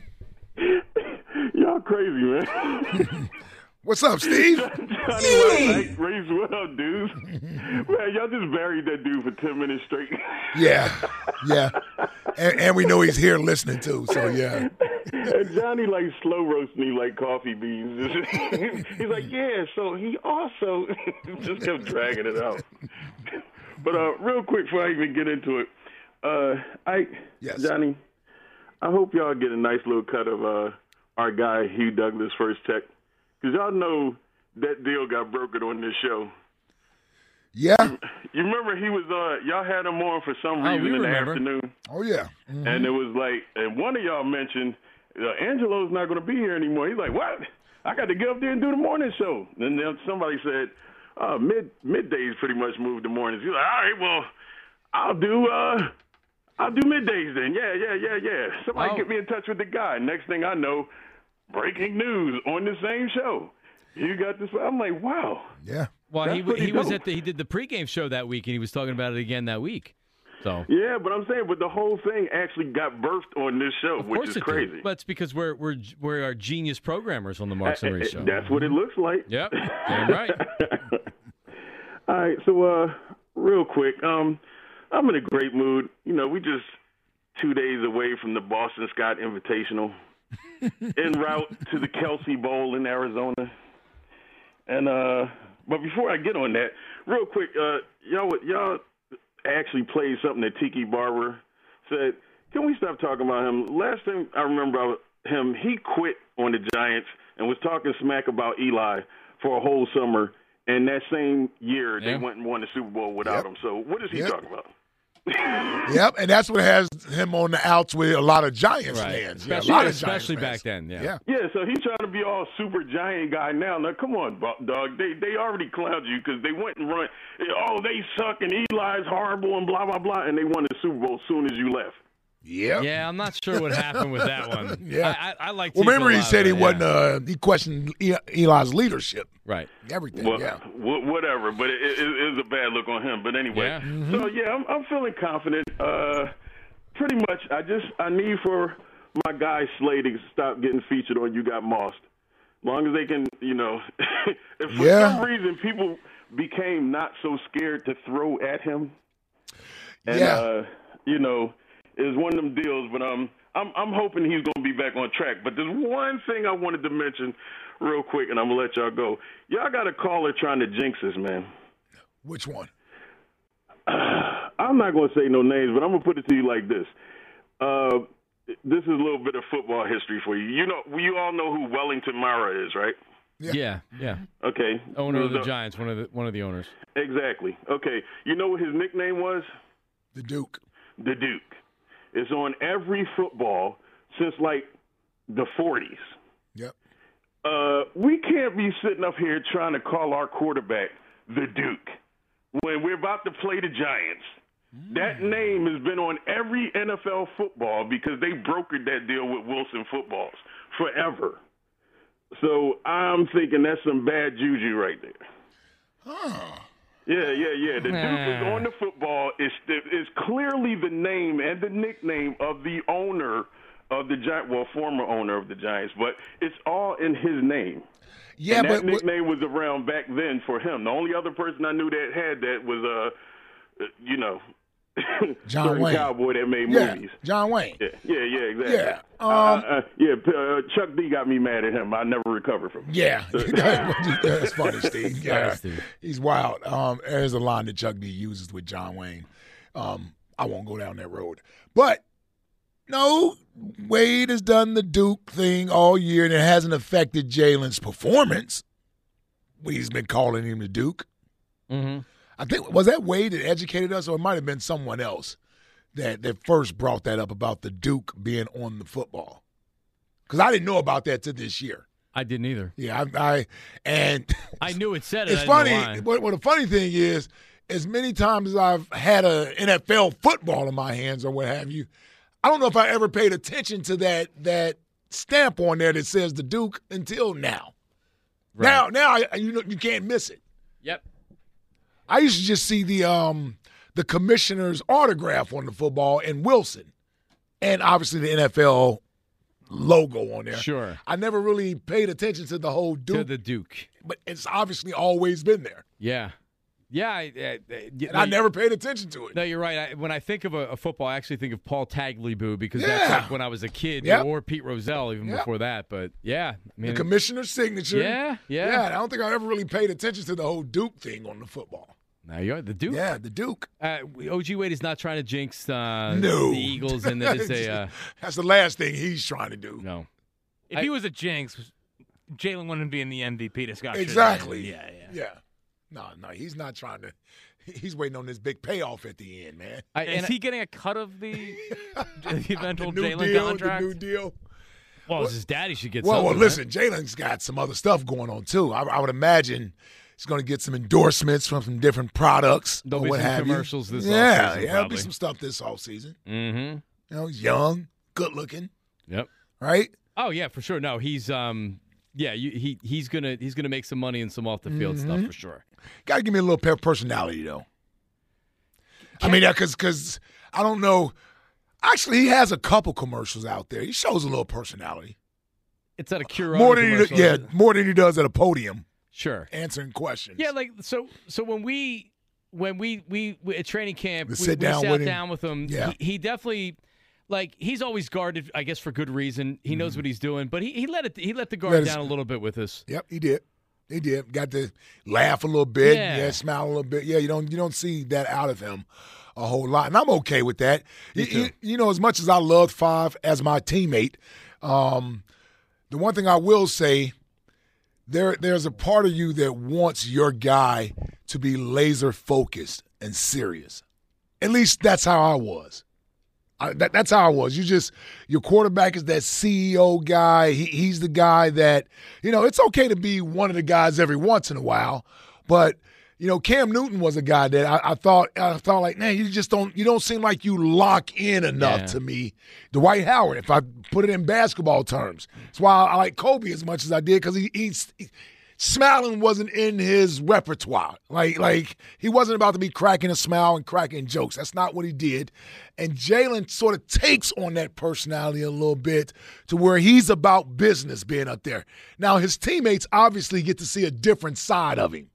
I: Y'all crazy, man.
D: What's up, Steve?
I: Johnny West, raised well, dudes. Man, y'all just buried that dude for 10 minutes straight.
D: Yeah. Yeah. And, and we know he's here listening too. So, yeah.
I: And Johnny like slow roasting me like coffee beans. He's like, yeah, so he also just kept dragging it out. But uh, real quick before I even get into it, uh, I
D: yes.
I: Johnny, I hope y'all get a nice little cut of uh, our guy Hugh Douglas first tech because y'all know that deal got brokered on this show.
D: Yeah.
I: You remember he was uh y'all had him on for some
D: Oh,
I: reason
D: we
I: in the
D: remember.
I: afternoon.
D: Oh, yeah. Mhm.
I: And it was like, and one of y'all mentioned uh, Angelo's not going to be here anymore. He's like, what? I got to get up there and do the morning show. And then somebody said, uh, mid middays pretty much moved to mornings. He's like, all right, well, I'll do uh, I'll do middays then. Yeah, yeah, yeah, yeah. Somebody
B: Oh.
I: get me in touch with the guy. Next thing I know, breaking news on the same show. You got this. I'm like, wow.
D: Yeah.
B: Well,
I: That's
B: he
I: pretty
B: he was at the he did the pregame show that week, and he was talking about it again that week. So
I: Yeah, but I'm saying, but the whole thing actually got birthed on this show, which is
B: it
I: crazy.
B: did. But it's because we're we're we're our genius programmers on the Marks and
I: uh,
B: show.
I: That's what it looks like.
B: Yep, damn right.
I: All right, so uh, real quick, um, I'm in a great mood. You know, we just two days away from the Boston Scott Invitational, en route to the Kelce Bowl in Arizona. And uh, but before I get on that, real quick, uh, y'all y'all actually played something that Tiki Barber said. Can we stop talking about him? Last thing I remember about him, he quit on the Giants and was talking smack about Eli for a whole summer. And that same year,
D: Yeah.
I: they went and won the Super Bowl without him. So what is he
D: Yep.
I: talking about?
D: Yep. And that's what has him on the outs with a lot of Giants
B: Right.
D: fans. Yeah, a
B: Especially-
D: lot of
B: especially
D: Giants
B: back then, yeah.
D: Yeah.
I: Yeah, so he's trying to be all super giant guy now. Now, come on, bu- dog. They they already clowned you because they went and run. Oh, they suck and Eli's horrible and blah blah blah, and they won the Super Bowl as soon as you left.
D: Yeah.
B: Yeah, I'm not sure what happened with that one.
D: Yeah.
B: I, I, I like.
D: Well, remember he said he
B: yeah.
D: wasn't. Uh, he questioned E- Eli's leadership.
B: Right.
D: Everything.
I: Well,
D: yeah.
I: wh- whatever, but it, it, it was a bad look on him. But anyway,
B: Yeah.
I: so yeah, I'm, I'm feeling confident. Uh, pretty much, I just I need for my guy Slay to stop getting featured on You Got Mossed. As long as they can, you know, if for
D: Yeah.
I: some reason people became not so scared to throw at him, and
D: Yeah.
I: uh, you know, it's one of them deals. But um, I'm I'm hoping he's gonna be back on track. But there's one thing I wanted to mention real quick, and I'm gonna let y'all go. Y'all got a caller trying to jinx us, man.
D: Which one?
I: I'm not going to say no names, but I'm going to put it to you like this. Uh, this is a little bit of football history for you. You know, you all know who Wellington Mara is, right?
B: Yeah, yeah.
I: Okay.
B: Owner of the Giants, one of the one of the owners.
I: Exactly. Okay. You know what his nickname was?
D: The Duke.
I: The Duke. It's on every football since like the 40s.
D: Yep.
I: Uh, we can't be sitting up here trying to call our quarterback the Duke when we're about to play the Giants. That name has been on every NFL football because they brokered that deal with Wilson footballs forever. So I'm thinking that's some bad juju right there. Yeah, yeah, yeah. The Duke is
B: Nah.
I: on the football. It's is clearly the name and the nickname of the owner of the Giant, well, former owner of the Giants, but it's all in his name.
D: Yeah,
I: and that
D: but
I: nickname was around back then for him. The only other person I knew that had that was uh, uh, you know,
D: John Wayne.
I: cowboy that made
D: Yeah,
I: movies.
D: John Wayne.
I: Yeah, yeah, yeah, exactly.
D: Yeah,
I: Uh,
D: um,
I: uh, yeah. Uh, Chuck D got me mad at him. I never recovered from. it.
D: Yeah, that's funny, Steve. Yeah, he's wild. Um, there's a line that Chuck D uses with John Wayne. Um, I won't go down that road, but no, Wade has done the Duke thing all year, and it hasn't affected Jalen's performance. He's been calling him the Duke.
B: Mm-hmm.
D: I think was that Wade that educated us, or it might have been someone else that that first brought that up about the Duke being on the football. Because I didn't know about that to this year.
B: I didn't either.
D: Yeah, I, I and
B: I knew it said it.
D: it's
B: I
D: funny.
B: why.
D: What, what the funny thing is, as many times as I've had a NFL football in my hands or what have you, I don't know if I ever paid attention to that that stamp on there that says the Duke until now. Now, now I, you know you can't miss it.
B: Yep.
D: I used to just see the um the commissioner's autograph on the football and Wilson, and obviously the NFL logo on there.
B: Sure.
D: I never really paid attention to the whole Duke,
B: To the Duke.
D: but it's obviously always been there,
B: Yeah. Yeah. I, I, I-
D: and I never paid attention to it.
B: No, you're right. I, when I think of a, a football, I actually think of Paul Tagliabue because that's like when I was a kid,
D: Yep.
B: or Pete Rozelle even
D: Yep.
B: before that. But yeah, I mean,
D: the commissioner's signature.
B: Yeah, yeah.
D: yeah. I don't think I ever really paid attention to the whole Duke thing on the football.
B: Now you're the Duke.
D: Yeah, the Duke.
B: Uh, OG Wade is not trying to jinx uh,
D: No.
B: the Eagles, and that is a uh,
D: That's the last thing he's trying to do.
B: no.
E: If he was a jinx, Jalen wouldn't be in the MVP discussion.
D: Exactly.
E: Yeah, yeah.
D: Yeah. No, no, he's not trying to. He's waiting on this big payoff at the end, man.
B: I,
E: Is
B: and
E: he getting a cut of the, the eventual
D: the new
E: Jalen
D: deal,
E: contract?
D: the new deal.
B: well, his daddy should get.
D: Well, well,
B: something,
D: listen, Jalen's got some other stuff going on too. I, I would imagine he's going to get some endorsements from some different products
B: There'll
D: or
B: be
D: what
B: some
D: have you.
B: commercials this
D: yeah,
B: offseason,
D: yeah, there'll be some stuff this off season.
B: Mm-hmm.
D: You know, he's young, good looking,
B: Yep.
D: right?
B: Oh yeah, for sure. No, he's um, yeah, you, he he's gonna he's gonna make some money and some off the field stuff
D: Mhm.
B: for sure.
D: Got to give me a little per- personality though. I mean, because because I don't know. Actually, he has a couple commercials out there. He shows a little personality.
B: It's at a cure
D: More than he, yeah, more than he does at a podium
B: Sure.
D: answering questions.
B: Yeah, like so. So when we when we we, we at training camp,
D: We
B: we,
D: down
B: sat
D: with
B: down with him.
D: Yeah.
B: He, he definitely. Like he's always guarded, I guess for good reason. He knows what he's doing, but he, he let it he let the guard
D: Mm-hmm. Let
B: down a little bit with us.
D: Yep, he did. He did. Got to laugh a little bit.
B: Yeah.
D: Yeah. smile a little bit. Yeah, you don't you don't see that out of him a whole lot, and I'm okay with that. You- You, you know, as much as I loved Five as my teammate, um, the one thing I will say, there there's a part of you that wants your guy to be laser focused and serious. At least that's how I was. I, that, that's how I was. You just your quarterback is that CEO guy. He, he's the guy that you know. It's okay to be one of the guys every once in a while, but you know Cam Newton was a guy that I, I thought I thought like man, you just don't you don't seem like you lock in enough
B: Yeah.
D: to me. Dwight Howard, if I put it in basketball terms, that's why I like Kobe as much as I did because he, he's. Smiling wasn't in his repertoire. Like, like he wasn't about to be cracking a smile and cracking jokes. That's not what he did. And Jalen sort of takes on that personality a little bit to where he's about business being up there. Now, his teammates obviously get to see a different side of him.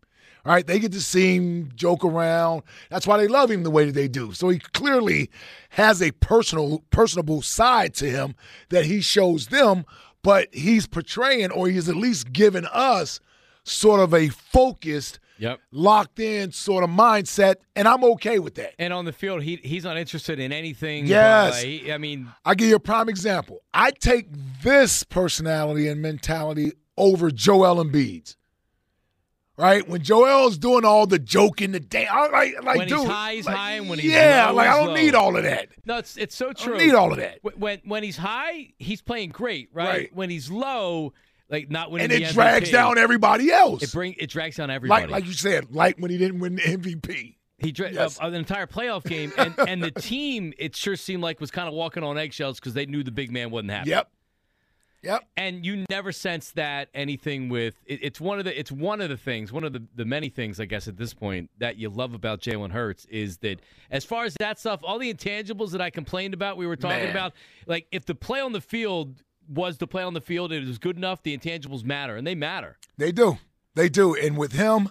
D: All right, they get to see him joke around. That's why they love him the way that they do. So he clearly has a personal, personable side to him that he shows them, but he's portraying or he's at least giving us sort of a focused,
B: Yep.
D: locked in sort of mindset, and I'm okay with that.
B: And on the field, he he's not interested in anything.
D: Uh, yes.
B: but, he- I mean,
D: I'll give you a prime example. I take this personality and mentality over Joel Embiid's. Right? When Joel's doing all the joking, the day, I like, like,
B: when
D: dude.
B: he's high, he's
D: like,
B: high, and when he's
D: yeah,
B: low,
D: like I don't
B: low.
D: need all of that.
B: No, it's it's so
D: I
B: true.
D: don't need all of that.
B: When when he's high, he's playing great, right?
D: Right.
B: When he's low, like not winning
D: And
B: the
D: it drags
B: MVP,
D: down everybody else.
B: It bring it drags down everybody.
D: like, like you said, like when he didn't win the MVP.
B: He dra-
D: Yes.
B: uh, an entire playoff game, and, and the team, it sure seemed like was kind of walking on eggshells because they knew the big man wasn't happening.
D: Yep. Yep.
B: And you never sense that anything with it, it's one of the it's one of the things, one of the, the many things I guess at this point that you love about Jalen Hurts is that as far as that stuff, all the intangibles that I complained about, we were talking
D: Man.
B: about, like if the play on the field was the play on the field, it was good enough, the intangibles matter, and they matter.
D: They do. They do. And with him,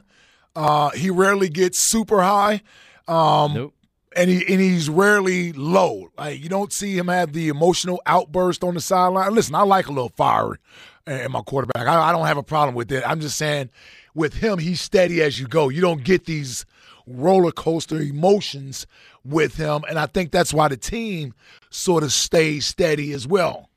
D: uh, he rarely gets super high. Um,
B: Nope.
D: And he and he's rarely low. Like you don't see him have the emotional outburst on the sideline. Listen, I like a little fire in my quarterback. I, I don't have a problem with it. I'm just saying, with him, he's steady as you go. You don't get these roller coaster emotions with him, and I think that's why the team sort of stays steady as well.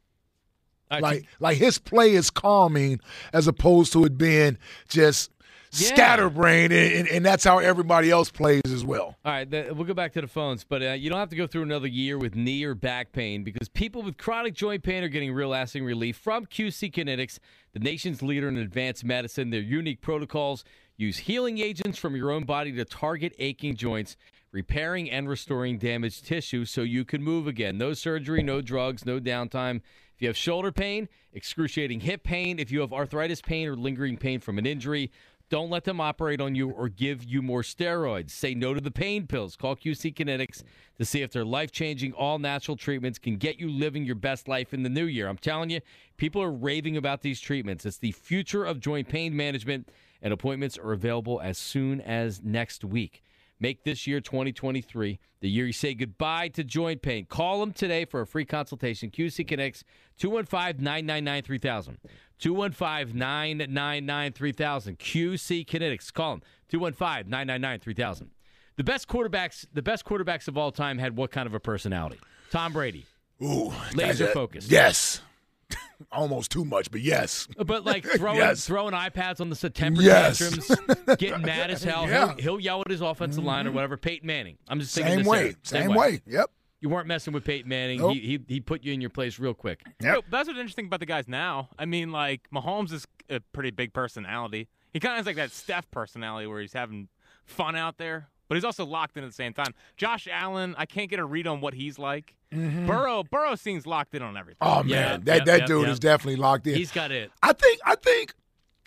B: I
D: like like his play is calming as opposed to it being just
B: Yeah.
D: scatterbrained, and, and, that's how everybody else plays as well.
B: All right, we'll go back to the phones, but uh, you don't have to go through another year with knee or back pain because people with chronic joint pain are getting real lasting relief from QC Kinetics, the nation's leader in advanced medicine. Their unique protocols use healing agents from your own body to target aching joints, repairing and restoring damaged tissue so you can move again. No surgery, no drugs, no downtime. If you have shoulder pain, excruciating hip pain, if you have arthritis pain or lingering pain from an injury, don't let them operate on you or give you more steroids. Say no to the pain pills. Call QC Kinetics to see if their life changing, all natural treatments can get you living your best life in the new year. I'm telling you, people are raving about these treatments. It's the future of joint pain management, and appointments are available as soon as next week. Make this year 2023 the year you say goodbye to joint pain. Call them today for a free consultation. QC Kinetics 215 999 3000. 215 999 3000. QC Kinetics. Call them 215 999 3000. The best quarterbacks, the best quarterbacks of all time had what kind of a personality? Tom Brady.
D: Ooh,
B: Laser focused.
D: Yes, almost too much, but yes.
B: Uh, but like throwing
D: Yes.
B: throwing iPads on the September
D: Yes.
B: tantrums, getting mad as hell.
D: Yeah.
B: He'll, he'll yell at his offensive line or mm-hmm. whatever. Peyton Manning. I'm just thinking
D: Same way.
B: era.
D: Same way. Yep.
B: You weren't messing with Peyton Manning.
D: Nope.
B: He, he he put you in your place real quick.
E: Yo, that's what's interesting about the guys now. I mean, like Mahomes is a pretty big personality. He kind of has like that Steph personality where he's having fun out there, but he's also locked in at the same time. Josh Allen, I can't get a read on what he's like. Mm-hmm. Burrow, Burrow seems locked in on everything.
D: Oh man, that that dude is definitely locked in.
B: He's got it.
D: I think I think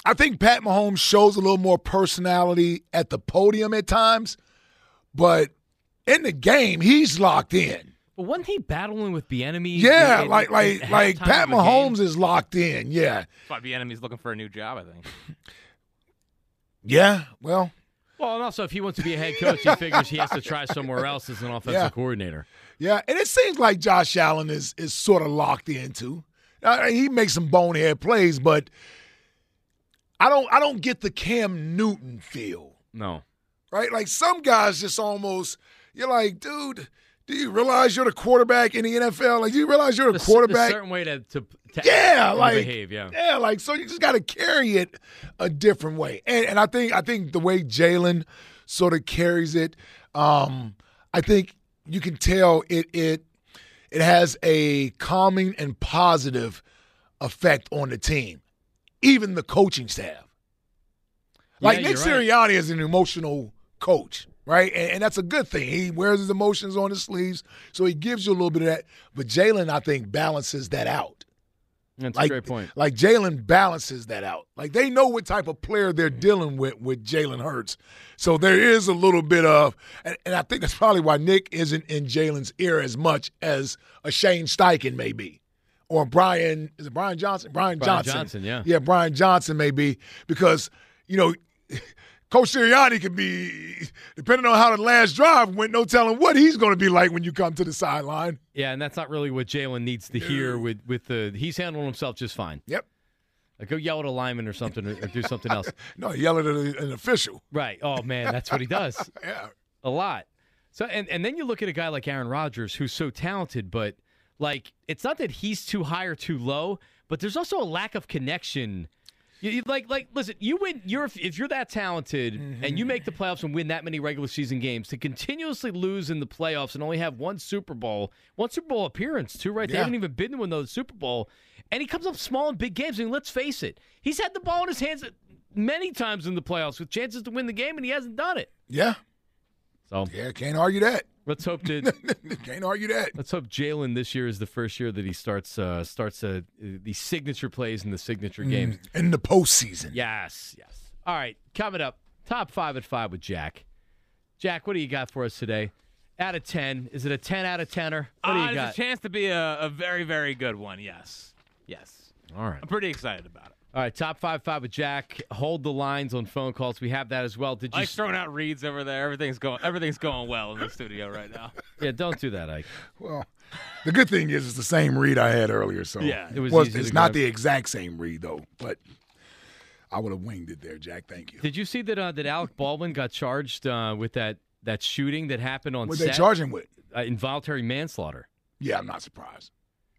D: I think Pat Mahomes shows a little more personality at the podium at times, but in the game he's locked in.
B: But wasn't he battling with Bieniemy?
D: Yeah,
B: in-
D: like like
B: at
D: like Pat
B: of game?
D: Mahomes is locked in. Yeah,
E: That's why Bieniemy's looking for a new job. I think.
D: yeah. Well,
B: Well, and also if he wants to be a head coach, he figures he has to try somewhere else as an offensive
D: Yeah.
B: coordinator.
D: yeah, and it seems like Josh Allen is is sort of locked into. Uh, he makes some bonehead plays, but I don't I don't get the Cam Newton feel.
B: No.
D: right? Like some guys just almost, you're like, dude, do you realize you're the quarterback in the NFL? Like, do you realize you're the
B: a
D: quarterback?
B: A certain way to, to, to
D: yeah, like
B: behave. Yeah.
D: yeah, like so you just got to carry it a different way. And and I think I think the way Jalen sort of carries it, um, I think you can tell it it it has a calming and positive effect on the team, even the coaching staff. Like
B: Yeah,
D: Nick
B: right.
D: Sirianni is an emotional coach, right? And, and that's a good thing. He wears his emotions on his sleeves, so he gives you a little bit of that. But Jalen, I think, balances that out.
B: That's
D: like,
B: a great point.
D: Like Jalen balances that out. Like they know what type of player they're dealing with with Jalen Hurts. So there is a little bit of, and, and I think that's probably why Nick isn't in Jalen's ear as much as a Shane Steichen may be. Or Brian, is it Brian Johnson? Brian, Johnson.
B: Brian
D: Johnson.
B: Johnson, yeah.
D: Yeah, Brian Johnson may be because, you know, Coach Sirianni could be, depending on how the last drive went, no telling what he's going to be like when you come to the sideline.
B: Yeah, and that's not really what Jalen needs to hear with with the. He's handling himself just fine.
D: Yep.
B: Like go yell at a lineman or something, or, do something else.
D: No, yell at an official.
B: Right. Oh man, that's what he does.
D: Yeah.
B: A lot. So and and then you look at a guy like Aaron Rodgers who's so talented, but like it's not that he's too high or too low, but there's also a lack of connection. You, like like listen, you win. You're if you're that talented mm-hmm. and you make the playoffs and win that many regular season games to continuously lose in the playoffs and only have one Super Bowl, one Super Bowl appearance too, right? They haven't even been to those Super Bowl, and he comes up small in big games. I mean, let's face it, he's had the ball in his hands many times in the playoffs with chances to win the game, and he hasn't done it.
D: Yeah.
B: So
D: Yeah, can't argue that.
B: Let's hope to
D: Can't argue that.
B: let's hope Jalen this year is the first year that he starts uh, starts uh, the signature plays in the signature games.
D: In the postseason.
B: Yes, yes. All right, coming up, top five at five with Jack. Jack, what do you got for us today? Out of ten, is it a ten out of tenner? What do
E: Uh,
B: you got?
E: a chance to be a, a very, very good one. Yes, yes.
B: All right.
E: I'm pretty excited about it.
B: All right, top five five with Jack. Hold the lines on phone calls. We have that as well. Did you?
E: Ike's throwing out reads over there. Everything's going. Everything's going well in the studio right now.
B: yeah, don't do that, Ike.
D: Well, the good thing is it's the same read I had earlier. So
E: Yeah,
B: it was
D: Well,
B: easy
D: it's
B: to
D: not the exact same read though, but I would have winged it there, Jack. Thank you.
B: Did you see that? Uh, that Alec Baldwin got charged uh, with that that shooting that happened on
D: What
B: set?
D: they charge him with?
B: Uh, involuntary manslaughter.
D: Yeah, I'm not surprised.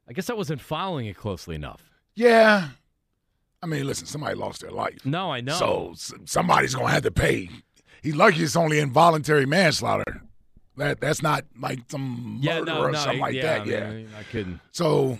B: I guess I wasn't following it closely enough.
D: Yeah, I mean, listen, somebody lost their life.
B: No, I know.
D: So somebody's gonna have to pay. He's lucky it's only involuntary manslaughter. That that's not like some
B: yeah,
D: murder
B: no,
D: or
B: no,
D: something like
B: yeah,
D: that.
B: I
D: Yeah.
B: I couldn't.
D: So,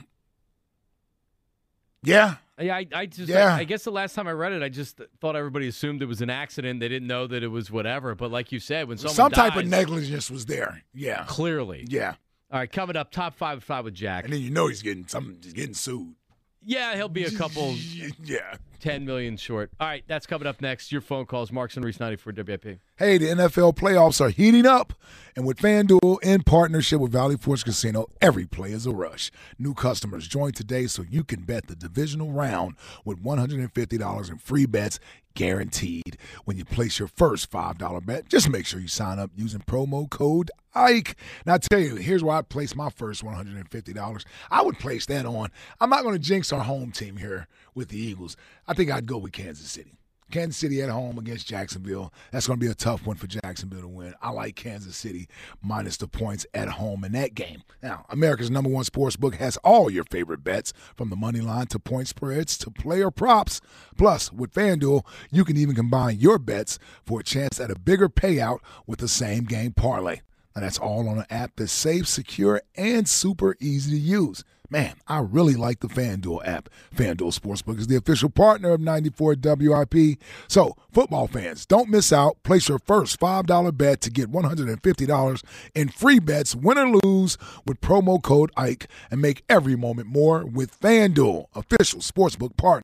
D: yeah,
B: Yeah, I, I just,
D: Yeah.
B: I, I guess the last time I read it, I just thought everybody assumed it was an accident. They didn't know that it was whatever. But like you said, when someone
D: some type of negligence was there. Yeah,
B: clearly.
D: yeah.
B: All right, coming up, top five of five with Jack.
D: And then you know he's getting some. He's getting sued.
B: Yeah, he'll be a couple,
D: Yeah.
B: Ten million short. All right, that's coming up next. Your phone calls, Marks and Reese, ninety four WIP.
D: Hey, the NFL playoffs are heating up, and with FanDuel in partnership with Valley Forge Casino, every play is a rush. New customers join today so you can bet the divisional round with $150 in free bets guaranteed when you place your first $5 bet. Just make sure you sign up using promo code IKE. Now, I tell you, here's where I place my first $150. I would place that on. I'm not going to jinx our home team here with the Eagles. I think I'd go with Kansas City. Kansas City at home against Jacksonville. That's going to be a tough one for Jacksonville to win. I like Kansas City minus the points at home in that game. Now, America's number one sports book has all your favorite bets from the money line to point spreads to player props. Plus, with FanDuel, you can even combine your bets for a chance at a bigger payout with the same game parlay. And that's all on an app that's safe, secure, and super easy to use. Man, I really like the FanDuel app. FanDuel Sportsbook is the official partner of 94 WIP. So, football fans, don't miss out. Place your first $5 bet to get $150 in free bets, win or lose, with promo code IKE, and make every moment more with FanDuel, official sportsbook partner.